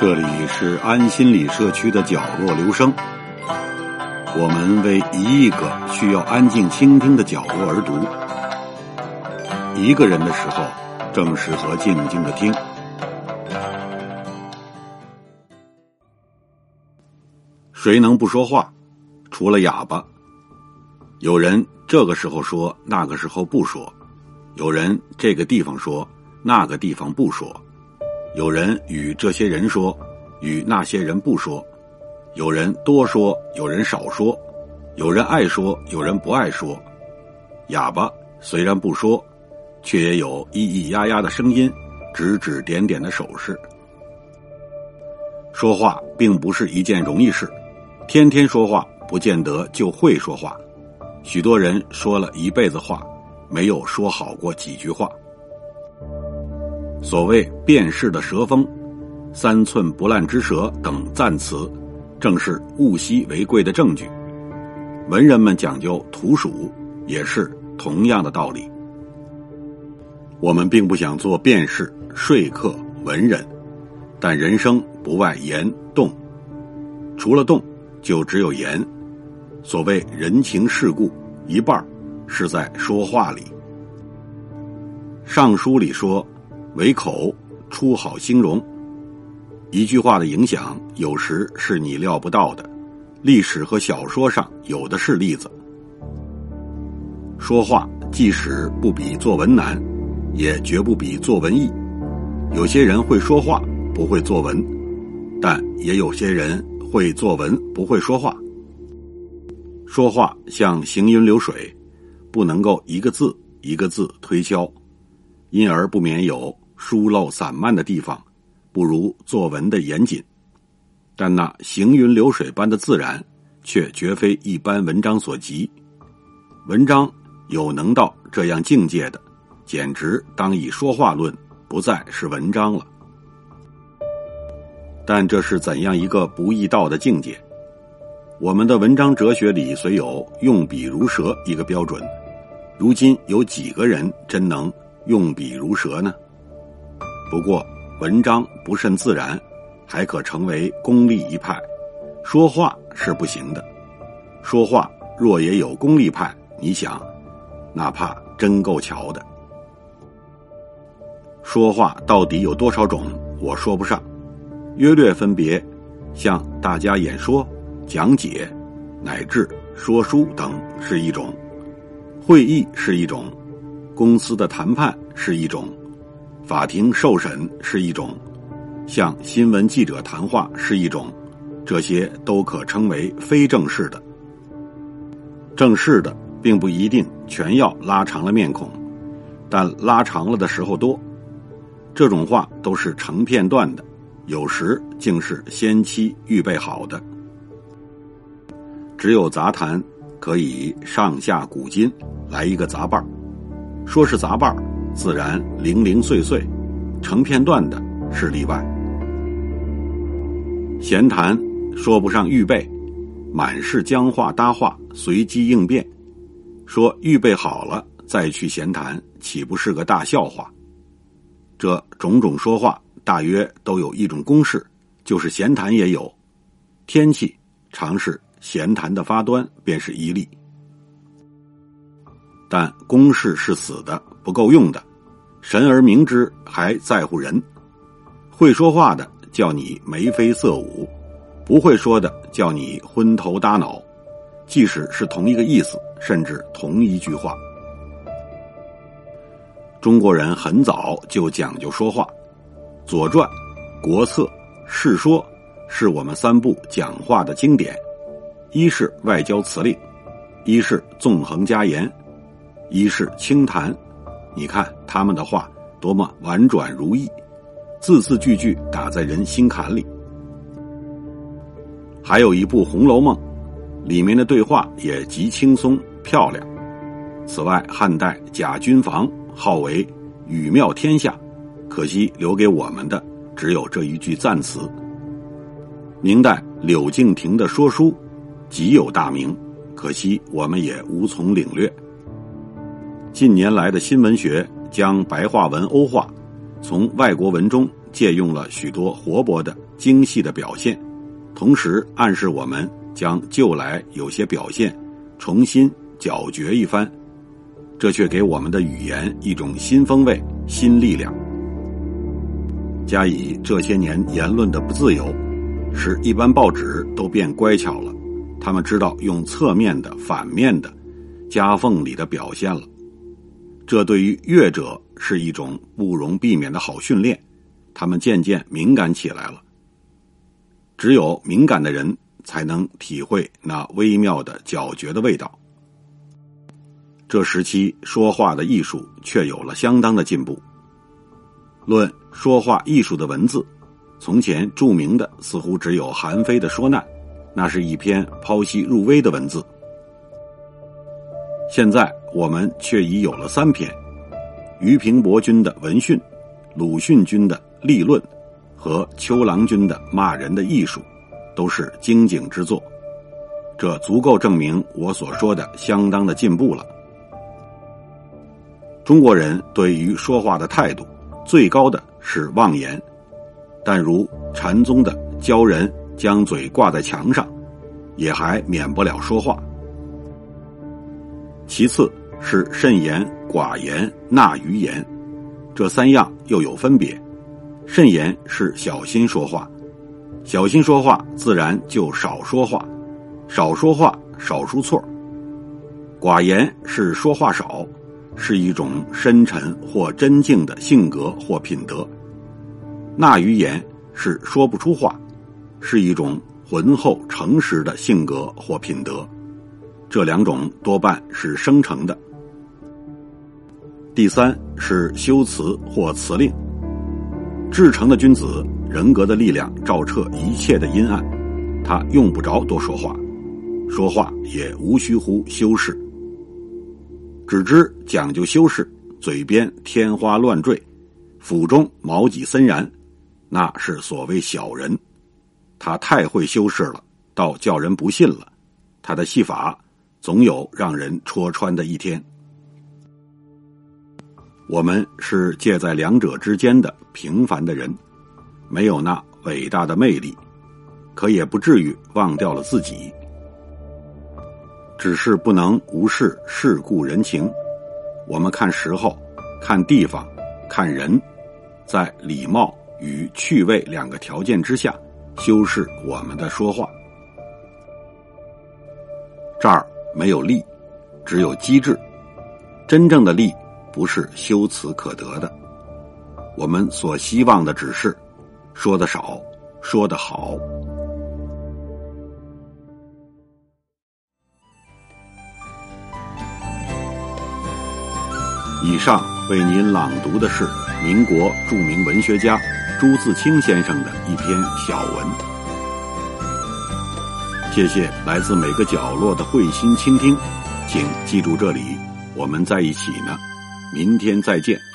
这里是安心理社区的角落留声，我们为一亿个需要安静倾听的角落而读。一个人的时候，正适合静静的听。谁能不说话？除了哑巴。有人这个时候说，那个时候不说；有人这个地方说，那个地方不说。有人与这些人说，与那些人不说；有人多说，有人少说；有人爱说，有人不爱说。哑巴虽然不说，却也有咿咿呀呀的声音，指指点点的手势。说话并不是一件容易事，天天说话不见得就会说话。许多人说了一辈子话，没有说好过几句话。所谓辨识的蛇峰、三寸不烂之舌等赞词，正是物稀为贵的证据。文人们讲究图属，也是同样的道理。我们并不想做辨识、说客、文人，但人生不外言动，除了动，就只有言。所谓人情世故，一半是在说话里。《尚书》里说。为口出好兴容，一句话的影响有时是你料不到的。历史和小说上有的是例子。说话即使不比作文难，也绝不比作文易。有些人会说话，不会作文；但也有些人会作文，不会说话。说话像行云流水，不能够一个字一个字推敲，因而不免有。疏漏散漫的地方，不如作文的严谨，但那行云流水般的自然，却绝非一般文章所及。文章有能到这样境界的，简直当以说话论，不再是文章了。但这是怎样一个不易到的境界？我们的文章哲学里虽有用笔如蛇一个标准，如今有几个人真能用笔如蛇呢？不过，文章不甚自然，还可成为功利一派。说话是不行的。说话若也有功利派，你想，哪怕真够巧的。说话到底有多少种？我说不上，约略分别，像大家演说、讲解，乃至说书等是一种；会议是一种；公司的谈判是一种。法庭受审是一种，向新闻记者谈话是一种，这些都可称为非正式的。正式的并不一定全要拉长了面孔，但拉长了的时候多。这种话都是成片段的，有时竟是先期预备好的。只有杂谈可以上下古今来一个杂伴说是杂伴自然零零碎碎，成片段的是例外。闲谈说不上预备，满是僵话搭话，随机应变。说预备好了再去闲谈，岂不是个大笑话？这种种说话，大约都有一种公式，就是闲谈也有。天气常是闲谈的发端，便是一例。但公式是死的，不够用的。神而明之，还在乎人。会说话的叫你眉飞色舞，不会说的叫你昏头耷脑。即使是同一个意思，甚至同一句话，中国人很早就讲究说话，《左传》《国策》《世说》是我们三部讲话的经典。一是外交辞令，一是纵横家言，一是清谈。你看他们的话多么婉转如意，字字句句打在人心坎里。还有一部《红楼梦》，里面的对话也极轻松漂亮。此外，汉代贾君房号为语妙天下，可惜留给我们的只有这一句赞词。明代柳敬亭的说书极有大名，可惜我们也无从领略。近年来的新文学将白话文欧化，从外国文中借用了许多活泼的、精细的表现，同时暗示我们将旧来有些表现重新搅嚼一番，这却给我们的语言一种新风味、新力量。加以这些年言论的不自由，使一般报纸都变乖巧了，他们知道用侧面的、反面的、夹缝里的表现了。这对于乐者是一种不容避免的好训练，他们渐渐敏感起来了。只有敏感的人才能体会那微妙的搅嚼的味道。这时期说话的艺术却有了相当的进步。论说话艺术的文字，从前著名的似乎只有韩非的《说难》，那是一篇剖析入微的文字。现在我们却已有了三篇：俞平伯君的《文训》，鲁迅君的《立论》，和秋郎君的《骂人的艺术》，都是精警之作。这足够证明我所说的相当的进步了。中国人对于说话的态度，最高的是妄言，但如禅宗的教人将嘴挂在墙上，也还免不了说话。其次是慎言、寡言、纳于言，这三样又有分别。慎言是小心说话，小心说话自然就少说话，少说话少出错。寡言是说话少，是一种深沉或真静的性格或品德。纳于言是说不出话，是一种浑厚诚实的性格或品德。这两种多半是生成的。第三是修辞或辞令。至诚的君子，人格的力量照彻一切的阴暗，他用不着多说话，说话也无需乎修饰，只知讲究修饰，嘴边天花乱坠，腹中毛戟森然，那是所谓小人。他太会修饰了，倒叫人不信了。他的戏法。总有让人戳穿的一天。我们是介在两者之间的平凡的人，没有那伟大的魅力，可也不至于忘掉了自己。只是不能无视世故人情。我们看时候，看地方，看人，在礼貌与趣味两个条件之下，修饰我们的说话。这儿。没有力，只有机智。真正的力不是修辞可得的。我们所希望的只是说的少，说的好。以上为您朗读的是民国著名文学家朱自清先生的一篇小文。谢谢来自每个角落的慧心倾听，请记住这里，我们在一起呢，明天再见。